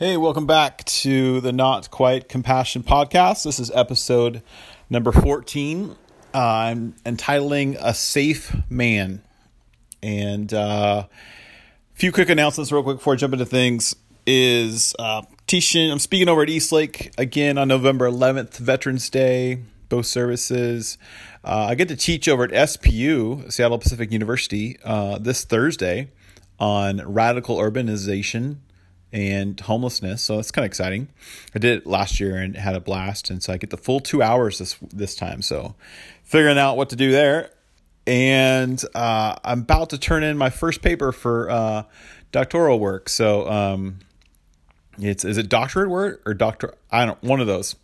Hey, welcome back to the Not Quite Compassion podcast. This is episode number 14. Uh, I'm entitling A Safe Man. And uh, a few quick announcements, real quick, before I jump into things. Is uh, teaching, I'm speaking over at Eastlake again on November 11th, Veterans Day, both services. Uh, I get to teach over at SPU, Seattle Pacific University, uh, this Thursday on radical urbanization and homelessness. So that's kind of exciting. I did it last year and had a blast, and so I get the full two hours this this time. So figuring out what to do there, and uh, I'm about to turn in my first paper for uh, doctoral work. So um, it's is it doctorate work or doctor? I don't one of those.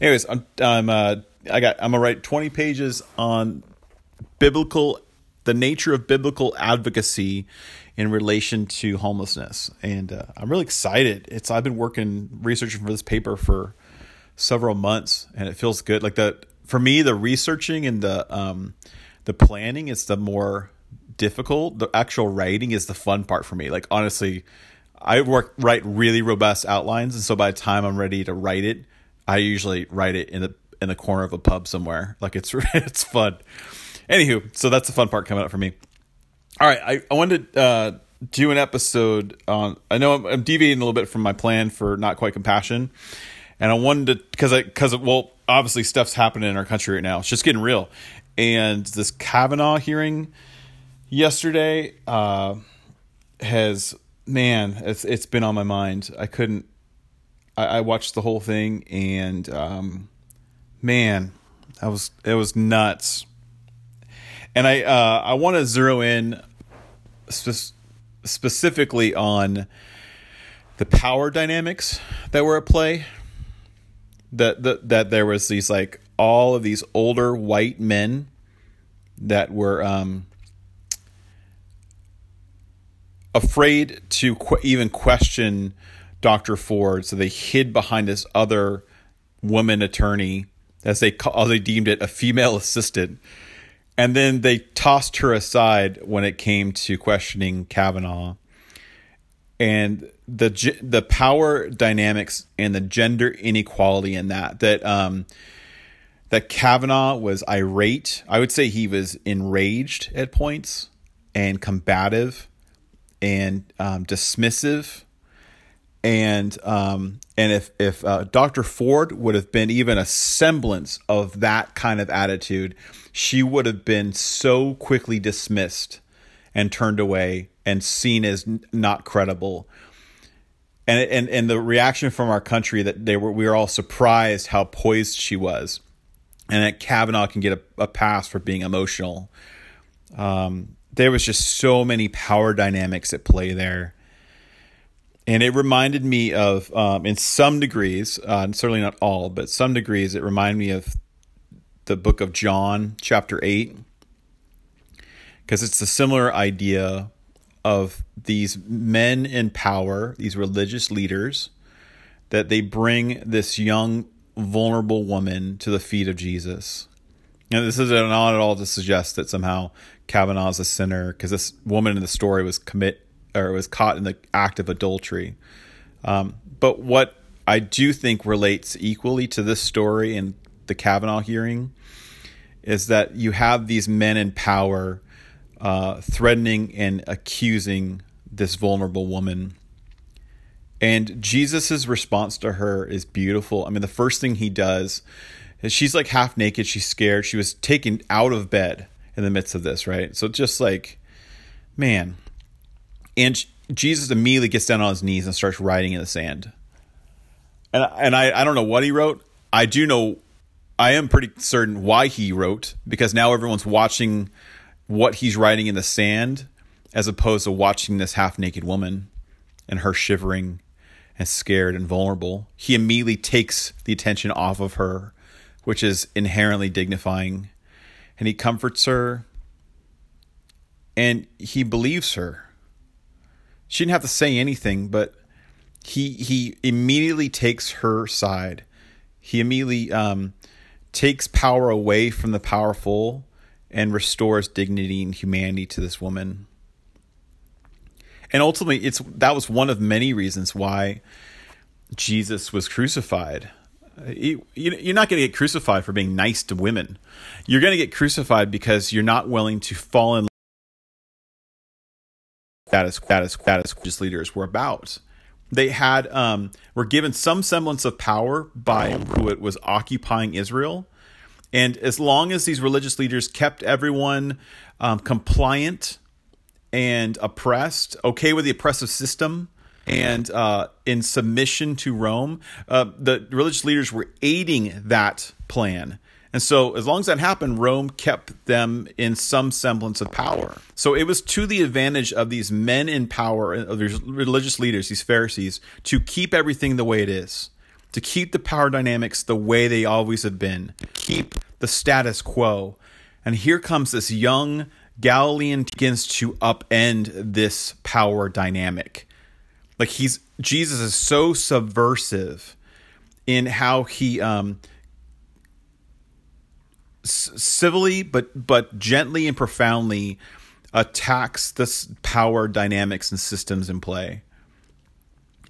Anyways, I'm I'm uh, I got I'm gonna write 20 pages on biblical the nature of biblical advocacy in relation to homelessness, and uh, I'm really excited. It's I've been working researching for this paper for several months, and it feels good. Like the for me, the researching and the um, the planning is the more difficult. The actual writing is the fun part for me. Like honestly, I work write really robust outlines, and so by the time I'm ready to write it, I usually write it in the in the corner of a pub somewhere. Like it's it's fun. Anywho, so that's the fun part coming up for me. All right, I, I wanted to uh, do an episode on. I know I'm, I'm, deviating a little bit from my plan for not quite compassion, and I wanted to because I because well obviously stuff's happening in our country right now. It's just getting real, and this Kavanaugh hearing yesterday uh, has man it's it's been on my mind. I couldn't. I, I watched the whole thing and um, man, that was it was nuts and I uh, I want to zero in spe- specifically on the power dynamics that were at play. That that that there was these like all of these older white men that were um, afraid to qu- even question Dr. Ford, so they hid behind this other woman attorney, as they as they deemed it, a female assistant and then they tossed her aside when it came to questioning Kavanaugh. And the the power dynamics and the gender inequality in that that um that Kavanaugh was irate. I would say he was enraged at points and combative and um, dismissive. And um, and if if uh, Dr. Ford would have been even a semblance of that kind of attitude, she would have been so quickly dismissed and turned away and seen as not credible. And and and the reaction from our country that they were we were all surprised how poised she was, and that Kavanaugh can get a, a pass for being emotional. Um, there was just so many power dynamics at play there, and it reminded me of, um, in some degrees, uh, certainly not all, but some degrees, it reminded me of the book of John, chapter 8, because it's a similar idea of these men in power, these religious leaders, that they bring this young, vulnerable woman to the feet of Jesus. And this is not at all to suggest that somehow Kavanaugh is a sinner, because this woman in the story was commit or was caught in the act of adultery. Um, but what I do think relates equally to this story and the Kavanaugh hearing is that you have these men in power uh, threatening and accusing this vulnerable woman. And Jesus's response to her is beautiful. I mean, the first thing he does is she's like half naked, she's scared, she was taken out of bed in the midst of this, right? So just like, man. And Jesus immediately gets down on his knees and starts writing in the sand. And, and I, I don't know what he wrote. I do know I am pretty certain why he wrote because now everyone's watching what he's writing in the sand as opposed to watching this half naked woman and her shivering and scared and vulnerable. He immediately takes the attention off of her, which is inherently dignifying, and he comforts her and he believes her. She didn't have to say anything, but he he immediately takes her side. He immediately um, takes power away from the powerful and restores dignity and humanity to this woman. And ultimately, it's that was one of many reasons why Jesus was crucified. You, you're not going to get crucified for being nice to women. You're going to get crucified because you're not willing to fall in status status status just leaders were about. They had um, were given some semblance of power by who it was occupying Israel, and as long as these religious leaders kept everyone um, compliant and oppressed, okay with the oppressive system, and uh, in submission to Rome, uh, the religious leaders were aiding that plan. And so, as long as that happened, Rome kept them in some semblance of power. So, it was to the advantage of these men in power, of these religious leaders, these Pharisees, to keep everything the way it is, to keep the power dynamics the way they always have been, keep the status quo. And here comes this young Galilean begins to upend this power dynamic. Like he's Jesus is so subversive in how he um civilly but but gently and profoundly attacks this power dynamics and systems in play.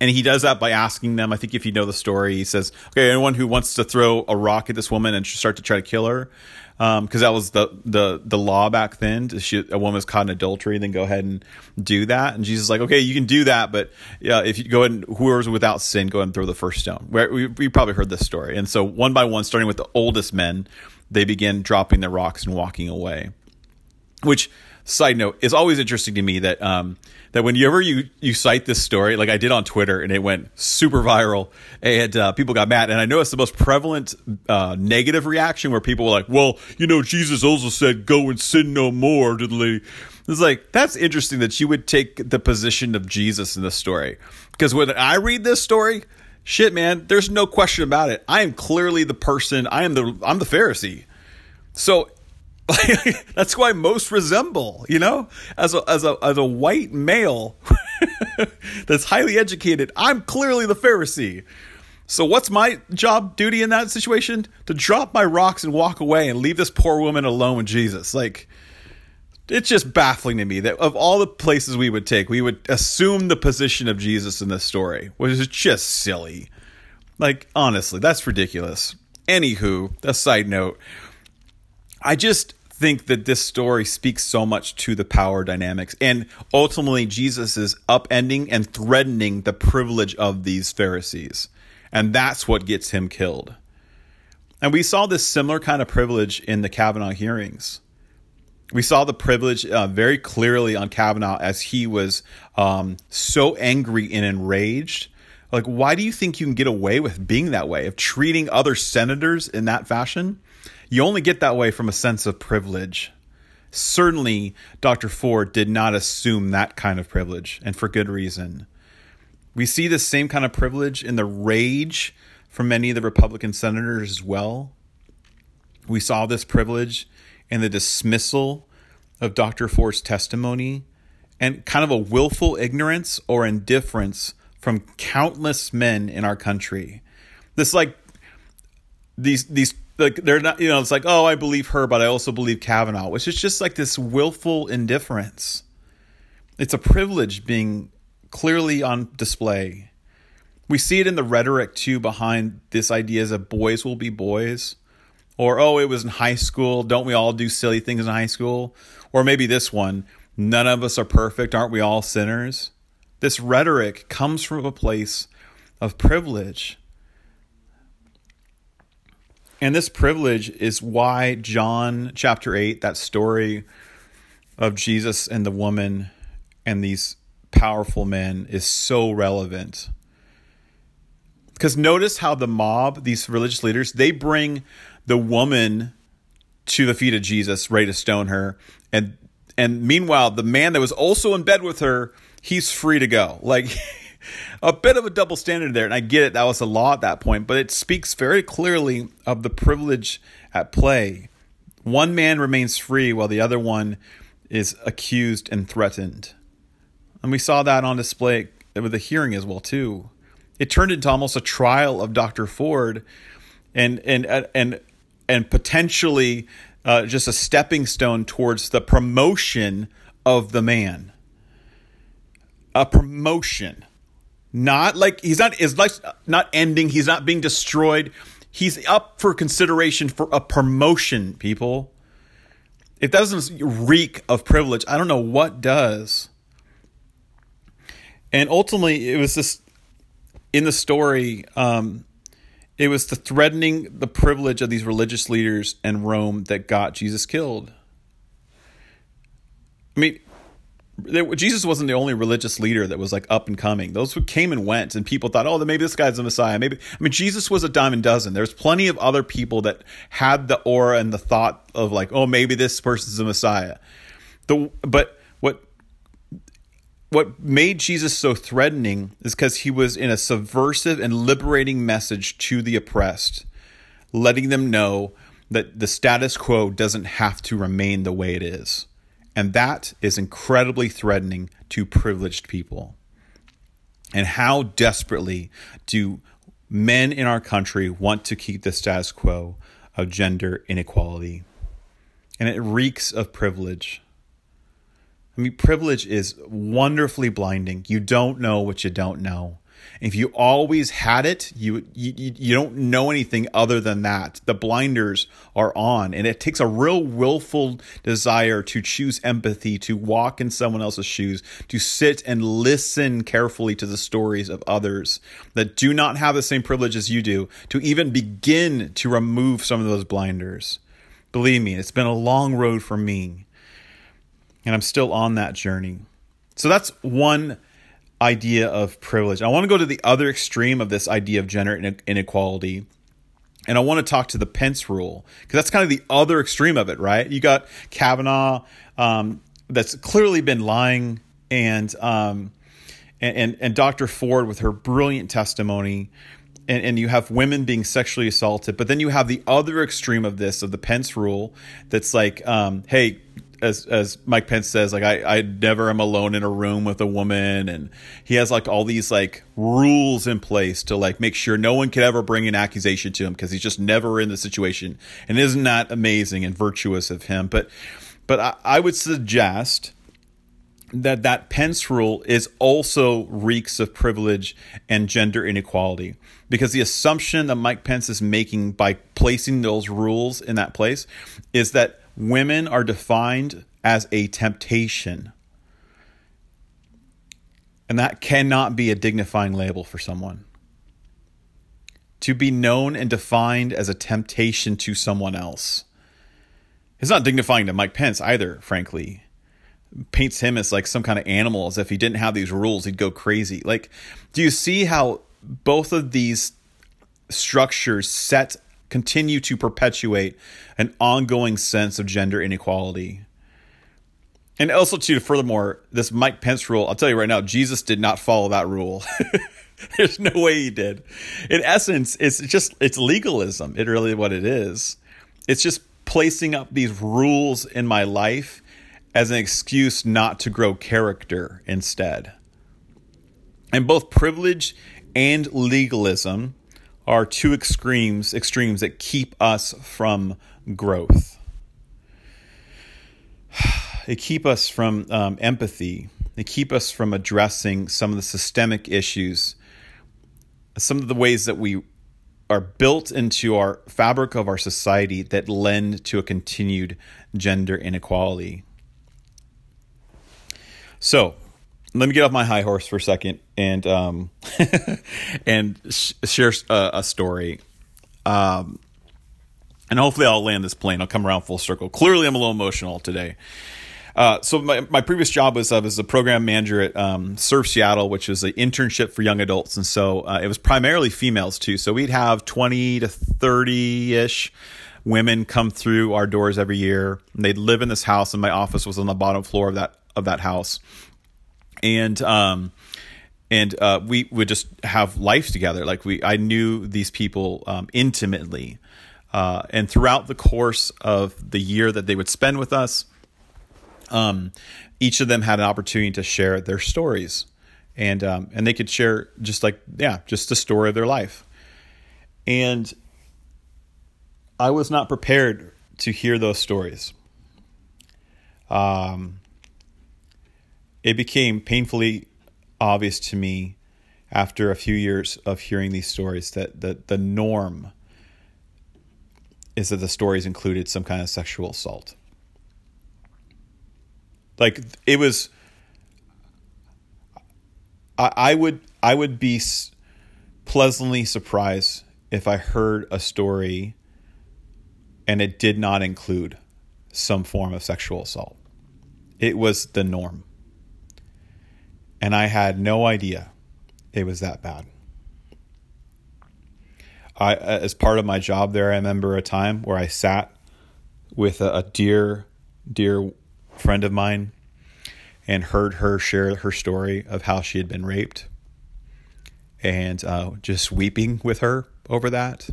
And he does that by asking them i think if you know the story he says okay anyone who wants to throw a rock at this woman and start to try to kill her because um, that was the, the the law back then she, a woman was caught in adultery then go ahead and do that. And jesus is like okay you can do that but yeah if you go ahead and whoever's without sin go ahead and throw the first stone. Where, we, we probably heard this story. And so one by one starting with the oldest men they begin dropping their rocks and walking away which side note is always interesting to me that um, that whenever you you cite this story, like I did on Twitter, and it went super viral, and uh, people got mad. And I know it's the most prevalent uh, negative reaction where people were like, "Well, you know, Jesus also said, go and sin no more." Lady, it's like that's interesting that you would take the position of Jesus in this story, because when I read this story. Shit, man, there's no question about it. I am clearly the person. I am the. I'm the Pharisee. So that's why most resemble, you know, as a as a as a white male that's highly educated. I'm clearly the Pharisee. So what's my job duty in that situation? To drop my rocks and walk away and leave this poor woman alone with Jesus. Like it's just baffling to me that of all the places we would take, we would assume the position of Jesus in this story, which is just silly. Like honestly, that's ridiculous. Anywho, a side note. I just think that this story speaks so much to the power dynamics. And ultimately, Jesus is upending and threatening the privilege of these Pharisees. And that's what gets him killed. And we saw this similar kind of privilege in the Kavanaugh hearings. We saw the privilege uh, very clearly on Kavanaugh as he was um, so angry and enraged. Like, why do you think you can get away with being that way, of treating other senators in that fashion? You only get that way from a sense of privilege. Certainly, Dr. Ford did not assume that kind of privilege, and for good reason. We see the same kind of privilege in the rage from many of the Republican senators as well. We saw this privilege in the dismissal of Dr. Ford's testimony and kind of a willful ignorance or indifference from countless men in our country. This like these these like they're not you know it's like oh i believe her but i also believe kavanaugh which is just like this willful indifference it's a privilege being clearly on display we see it in the rhetoric too behind this idea that boys will be boys or oh it was in high school. Don't we all do silly things in high school? Or maybe this one. None of us are perfect. Aren't we all sinners? This rhetoric comes from a place of privilege. And this privilege is why John chapter 8, that story of Jesus and the woman and these powerful men, is so relevant. Because notice how the mob, these religious leaders, they bring the woman to the feet of Jesus, ready to stone her. And and meanwhile, the man that was also in bed with her, he's free to go. Like a bit of a double standard there. And I get it, that was a law at that point, but it speaks very clearly of the privilege at play. One man remains free while the other one is accused and threatened. And we saw that on display with the hearing as well too. It turned into almost a trial of Dr. Ford and and and and potentially uh, just a stepping stone towards the promotion of the man. A promotion not like he's not is like not ending. He's not being destroyed. He's up for consideration for a promotion. People, it doesn't reek of privilege. I don't know what does. And ultimately, it was this in the story. Um, it was the threatening the privilege of these religious leaders and Rome that got Jesus killed. I mean, Jesus wasn't the only religious leader that was like up and coming. Those who came and went, and people thought, oh, then maybe this guy's the Messiah. Maybe I mean, Jesus was a a dozen. There's plenty of other people that had the aura and the thought of like, oh, maybe this person's the Messiah. The but what made Jesus so threatening is because he was in a subversive and liberating message to the oppressed, letting them know that the status quo doesn't have to remain the way it is. And that is incredibly threatening to privileged people. And how desperately do men in our country want to keep the status quo of gender inequality? And it reeks of privilege. I mean, privilege is wonderfully blinding. You don't know what you don't know. If you always had it, you, you you don't know anything other than that. The blinders are on, and it takes a real willful desire to choose empathy, to walk in someone else's shoes, to sit and listen carefully to the stories of others that do not have the same privilege as you do, to even begin to remove some of those blinders. Believe me, it's been a long road for me, and I'm still on that journey. So that's one idea of privilege. I want to go to the other extreme of this idea of gender inequality. And I want to talk to the Pence rule because that's kind of the other extreme of it, right? You got Kavanaugh um, that's clearly been lying, and, um, and and and Dr. Ford with her brilliant testimony, and, and you have women being sexually assaulted. But then you have the other extreme of this of the Pence rule that's like, um, hey, as as Mike Pence says, like I I never am alone in a room with a woman, and he has like all these like rules in place to like make sure no one could ever bring an accusation to him because he's just never in the situation. And isn't that amazing and virtuous of him? But but I, I would suggest that that Pence rule is also reeks of privilege and gender inequality because the assumption that Mike Pence is making by placing those rules in that place is that women are defined as a temptation. And that cannot be a dignifying label for someone. To be known and defined as a temptation to someone else. It's not dignifying to Mike Pence either, frankly. Paints him as like some kind of animal, as if he didn't have these rules, he'd go crazy. Like, do you see how both of these structures set continue to perpetuate an ongoing sense of gender inequality. And also, too, furthermore, this Mike Pence rule, I'll tell you right now, Jesus did not follow that rule. There's no way he did. In essence, it's just it's legalism. It really what it is. It's just placing up these rules in my life as an excuse not to grow character instead. And both privilege and legalism are two extremes extremes that keep us from growth. They keep us from um, empathy. They keep us from addressing some of the systemic issues, some of the ways that we are built into our fabric of our society that lend to a continued gender inequality. So, let me get off my high horse for a second and um, and sh- share a, a story. Um, and hopefully I'll land this plane. I'll come around full circle. Clearly, I'm a little emotional today. Uh, so my, my previous job was I was a program manager at um, Serve Seattle, which is an internship for young adults, and so uh, it was primarily females too. So we'd have twenty to thirty ish women come through our doors every year. And they'd live in this house, and my office was on the bottom floor of that of that house and um, and uh, we would just have life together. Like we, I knew these people um, intimately, uh, and throughout the course of the year that they would spend with us, um, each of them had an opportunity to share their stories, and um, and they could share just like yeah, just the story of their life, and I was not prepared to hear those stories. Um, it became painfully obvious to me after a few years of hearing these stories that the, the norm is that the stories included some kind of sexual assault. Like it was, I, I would I would be pleasantly surprised if I heard a story and it did not include some form of sexual assault. It was the norm. And I had no idea it was that bad. I, as part of my job there, I remember a time where I sat with a, a dear, dear friend of mine and heard her share her story of how she had been raped and uh, just weeping with her over that.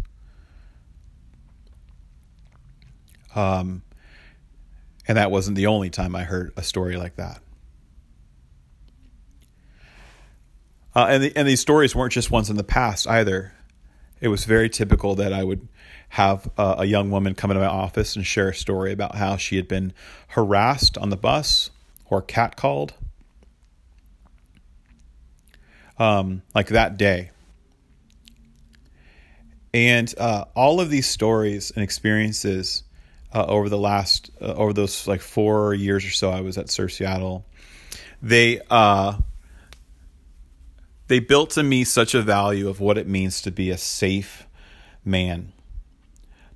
Um, and that wasn't the only time I heard a story like that. Uh, and the, and these stories weren't just ones in the past either. It was very typical that I would have a young woman come into my office and share a story about how she had been harassed on the bus or catcalled. Um, like that day. And uh, all of these stories and experiences uh, over the last uh, over those like four years or so I was at Serve Seattle, they uh, they built to me such a value of what it means to be a safe man,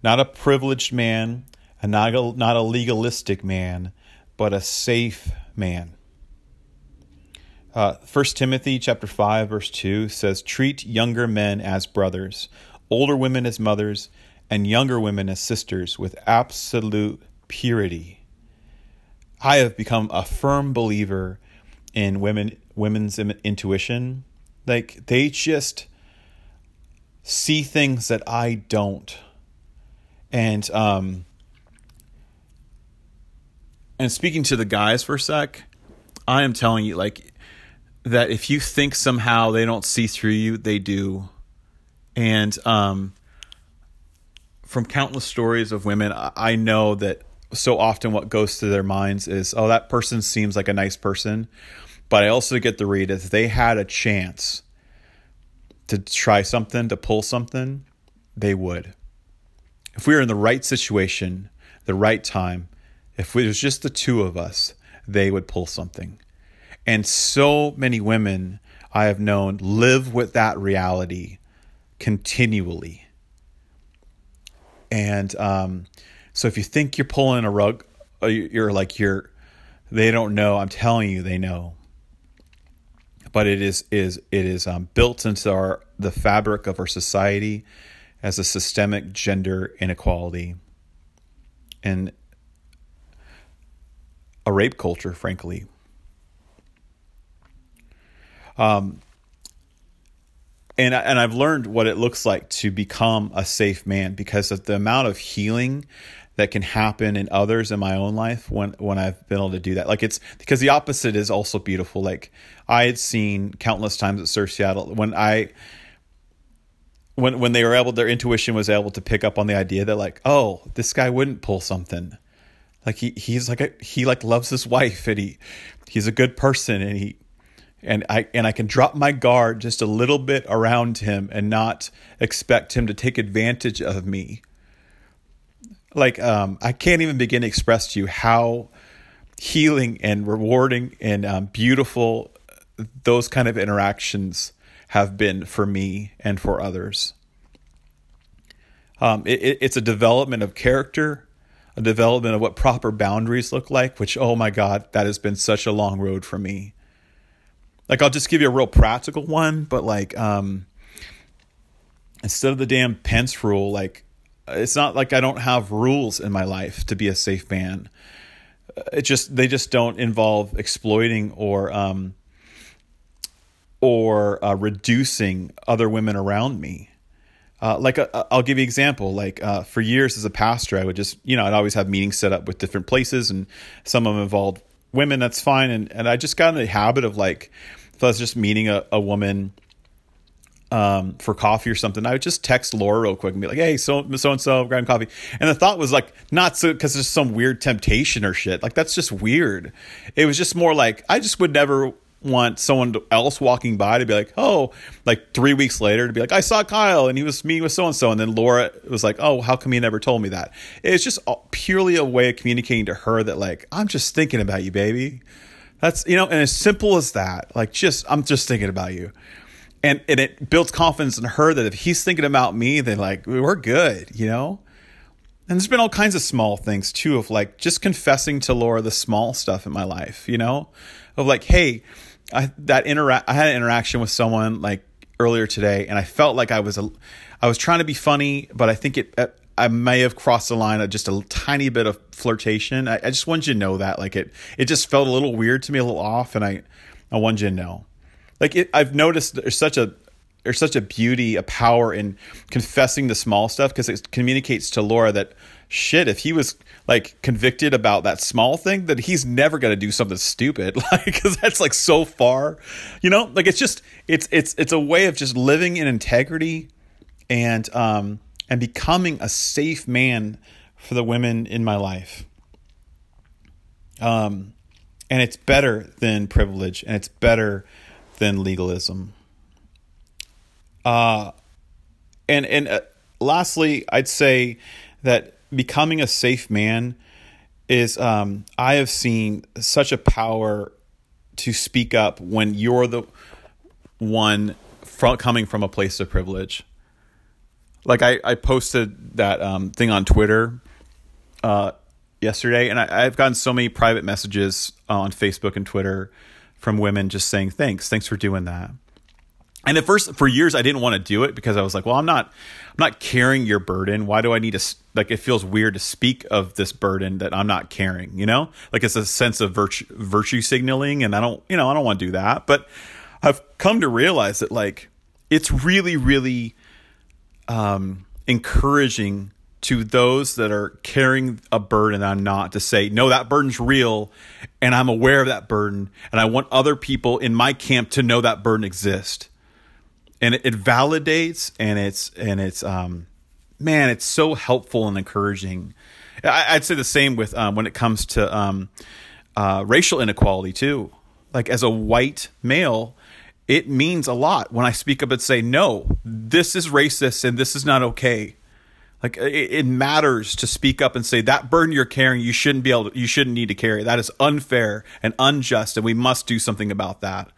not a privileged man, and not a, not a legalistic man, but a safe man. Uh, 1 Timothy chapter 5 verse 2 says treat younger men as brothers, older women as mothers, and younger women as sisters with absolute purity. I have become a firm believer in women women's intuition. Like they just see things that I don't. And um and speaking to the guys for a sec, I am telling you like that if you think somehow they don't see through you, they do. And um from countless stories of women, I know that so often what goes through their minds is, oh, that person seems like a nice person. But I also get the read if they had a chance to try something, to pull something, they would. If we were in the right situation, the right time, if it was just the two of us, they would pull something. And so many women I have known live with that reality continually and um, so if you think you're pulling a rug, uh, you're like you're, they don't know. I'm telling you, they know. But it is is it is um, built into our the fabric of our society as a systemic gender inequality and a rape culture, frankly. Um, and and I've learned what it looks like to become a safe man because of the amount of healing that can happen in others in my own life when when I've been able to do that. Like it's because the opposite is also beautiful. Like I had seen countless times at Serve Seattle when I when when they were able their intuition was able to pick up on the idea that like, oh, this guy wouldn't pull something. Like he he's like a, he like loves his wife and he he's a good person and he and I and I can drop my guard just a little bit around him and not expect him to take advantage of me. Like um, I can't even begin to express to you how healing and rewarding and um, beautiful those kind of interactions have been for me and for others. Um, it, it's a development of character, a development of what proper boundaries look like. Which, oh my God, that has been such a long road for me like I'll just give you a real practical one, but like um instead of the damn Pence rule, like it's not like I don't have rules in my life to be a safe man. It just they just don't involve exploiting or um or uh, reducing other women around me. Uh, like uh, I'll give you an example. Like uh, for years as a pastor, I would just you know I'd always have meetings set up with different places, and some of them involved women, that's fine. And and I just got in the habit of like, if I was just meeting a, a woman um, for coffee or something, I would just text Laura real quick and be like, "Hey, so so and so, grabbing coffee." And the thought was like, not so because there's some weird temptation or shit. Like that's just weird. It was just more like I just would never want someone else walking by to be like, oh, like three weeks later to be like, I saw Kyle and he was meeting with so and so, and then Laura was like, oh, how come you never told me that? It's just purely a way of communicating to her that like I'm just thinking about you, baby. That's you know, and as simple as that, like just I'm just thinking about you. And, and it builds confidence in her that if he's thinking about me, then like we're good, you know? And there's been all kinds of small things too of like just confessing to Laura the small stuff in my life, you know, of like, hey, I that interact I had an interaction with someone like earlier today, and I felt like I was a, I was trying to be funny, but I think it uh, I may have crossed the line of just a tiny bit of flirtation. I, I just wanted you to know that like it it just felt a little weird to me, a little off, and I I wanted you to know. Like it, I've noticed there's such a there's such a beauty, a power in confessing the small stuff because it communicates to Laura that shit, if he was like convicted about that small thing, that he's never going to do something stupid. Like, because that's like so far, you know, like it's just, it's, it's, it's a way of just living in integrity and, um, and becoming a safe man for the women in my life. Um, and it's better than privilege and it's better than legalism. Uh, and and uh, lastly, I'd say that becoming a safe man is um, I have seen such a power to speak up when you're the one from coming from a place of privilege. Like I, I posted that um, thing on Twitter uh, yesterday, and I, I've gotten so many private messages on Facebook and Twitter from women just saying thanks, thanks for doing that. And at first, for years, I didn't want to do it because I was like, well, I'm not, I'm not carrying your burden. Why do I need to, like, it feels weird to speak of this burden that I'm not carrying, you know? Like, it's a sense of virtue, virtue signaling. And I don't, you know, I don't want to do that. But I've come to realize that, like, it's really, really um, encouraging to those that are carrying a burden I'm not to say, no, that burden's real and I'm aware of that burden. And I want other people in my camp to know that burden exists. And it, it validates and it's and it's um man it's so helpful and encouraging. I, would say the same with um, when it comes to um, uh, racial inequality too. Like as a white male it means a lot when i speak up and say no this is racist and this is not okay like it, it, matters to speak up and say that burden you're carrying you shouldn't be able to, you shouldn't need to carry that is unfair and unjust and we must do something about that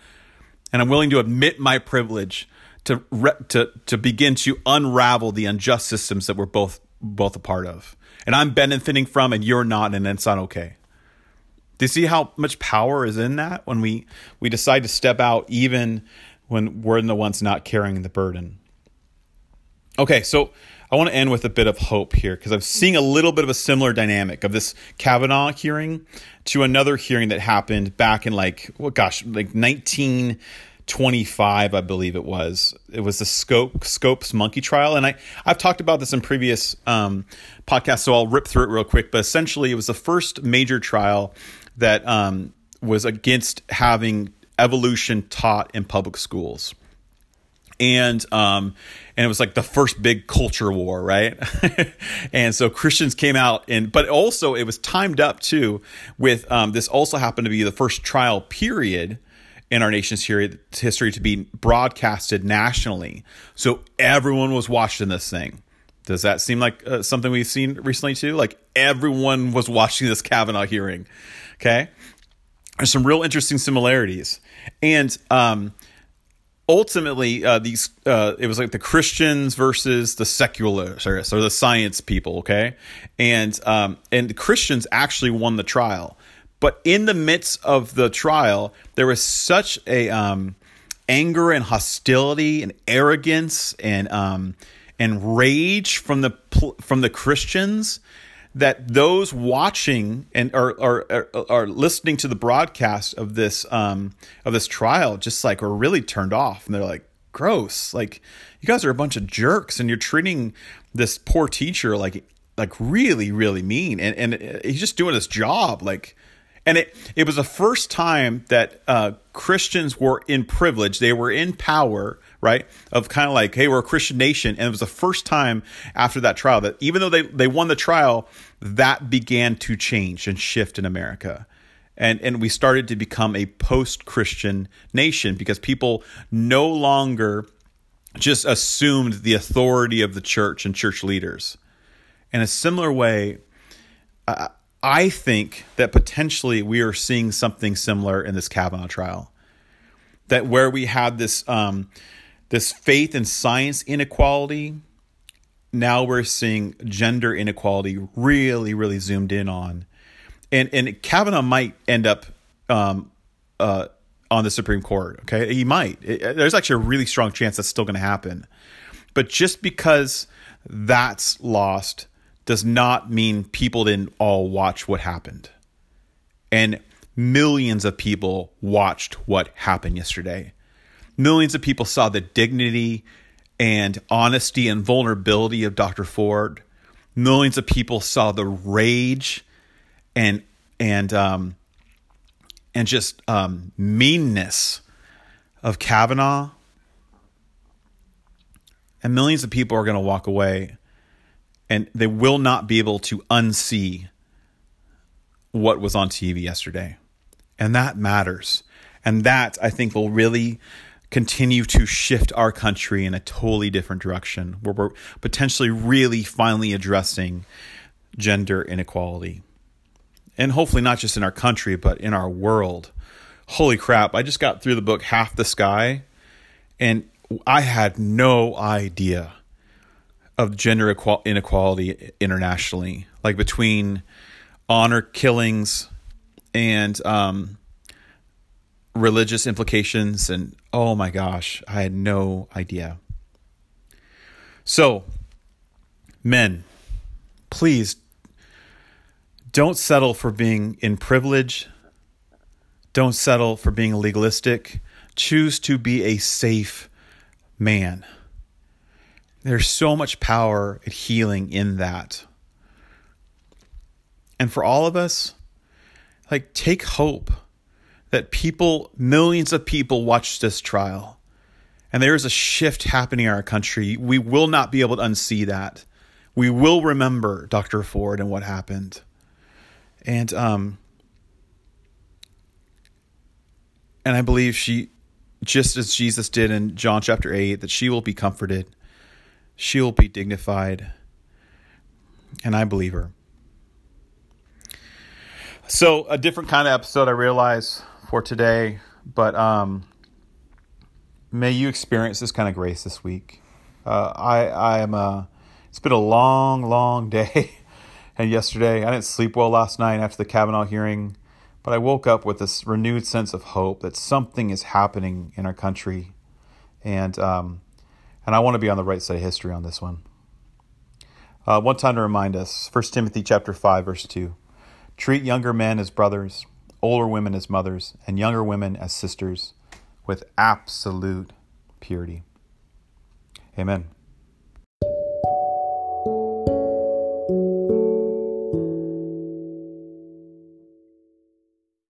and i'm willing to admit my privilege to re- to to begin to unravel the unjust systems that we're both both a part of. And I'm benefiting from and you're not and it's not okay. Do you see how much power is in that when we we decide to step out even when we're the ones not carrying the burden? Okay, so I want to end with a bit of hope here because I'm seeing a little bit of a similar dynamic of this Kavanaugh hearing to another hearing that happened back in like, well, gosh, like 19- 25, I believe it was. It was the Scope Scopes monkey trial, and I I've talked about this in previous um, podcasts, so I'll rip through it real quick. But essentially, it was the first major trial that um, was against having evolution taught in public schools, and um, and it was like the first big culture war, right? and so Christians came out, and but also it was timed up too with um, this. Also happened to be the first trial period in our nation's history to be broadcasted nationally. So everyone was watching this thing. Does that seem like uh, something we've seen recently too? Like everyone was watching this Kavanaugh hearing. Okay. There's some real interesting similarities. And um, ultimately, uh, these uh, it was like the Christians versus the secularists or, the science people. Okay. And, um, and the Christians actually won the trial but in the midst of the trial, there was such a um, anger and hostility and arrogance and um, and rage from the from the Christians that those watching and are are, are, listening to the broadcast of this um, of this trial just like are really turned off. And they're like gross. Like you guys are a bunch of jerks and you're treating this poor teacher like like really really mean. And and he's just doing his job like and it it was the first time that uh, Christians were in privilege. They were in power, right? Of kind of like, hey, we're a Christian nation, and it was the first time after that trial that even though they they won the trial, that began to change and shift in America. and and we started to become a post-Christian nation because people no longer just assumed the authority of the church and church leaders. In a similar way, I think that potentially we are seeing something similar in this Kavanaugh trial. That where we had this um, this faith and science inequality, now we're seeing gender inequality really, really zoomed in on, and and Kavanaugh might end up um, uh, on the Supreme Court. Okay, he might. It, there's actually a really strong chance that's still going to happen, but just because that's lost does not mean people didn't all watch what happened. And millions of people watched what happened yesterday. Millions of people saw the dignity and honesty and vulnerability of Dr. Ford. Millions of people saw the rage and and um, and just um, meanness of Kavanaugh. And millions of people are going to walk away and they will not be able to unsee what was on TV yesterday. And that matters. And that I think will really continue to shift our country in a totally different direction where we're potentially really finally addressing gender inequality. And hopefully not just in our country, but in our world. Holy crap, I just got through the book Half the Sky and I had no idea of gender inequality internationally, like between honor killings and um, religious implications. And oh my gosh, I had no idea. So, men, please don't settle for being in privilege. Don't settle for being legalistic. Choose to be a safe man. There's so much power and healing in that. And for all of us, like take hope that people, millions of people watched this trial. And there is a shift happening in our country. We will not be able to unsee that. We will remember Dr. Ford and what happened. And um and I believe she just as Jesus did in John chapter 8 that she will be comforted she'll be dignified. And I believe her. So, a different kind of episode, I realize, for today, but um, may you experience this kind of grace this week. Uh, I, am a, it's been a long, long day. and yesterday, I didn't sleep well last night after the Kavanaugh hearing, but I woke up with this renewed sense of hope that something is happening in our country. And um, and I want to be on the right side of history on this one. Uh, one time to remind us 1 Timothy chapter 5 verse 2. Treat younger men as brothers, older women as mothers, and younger women as sisters with absolute purity. Amen.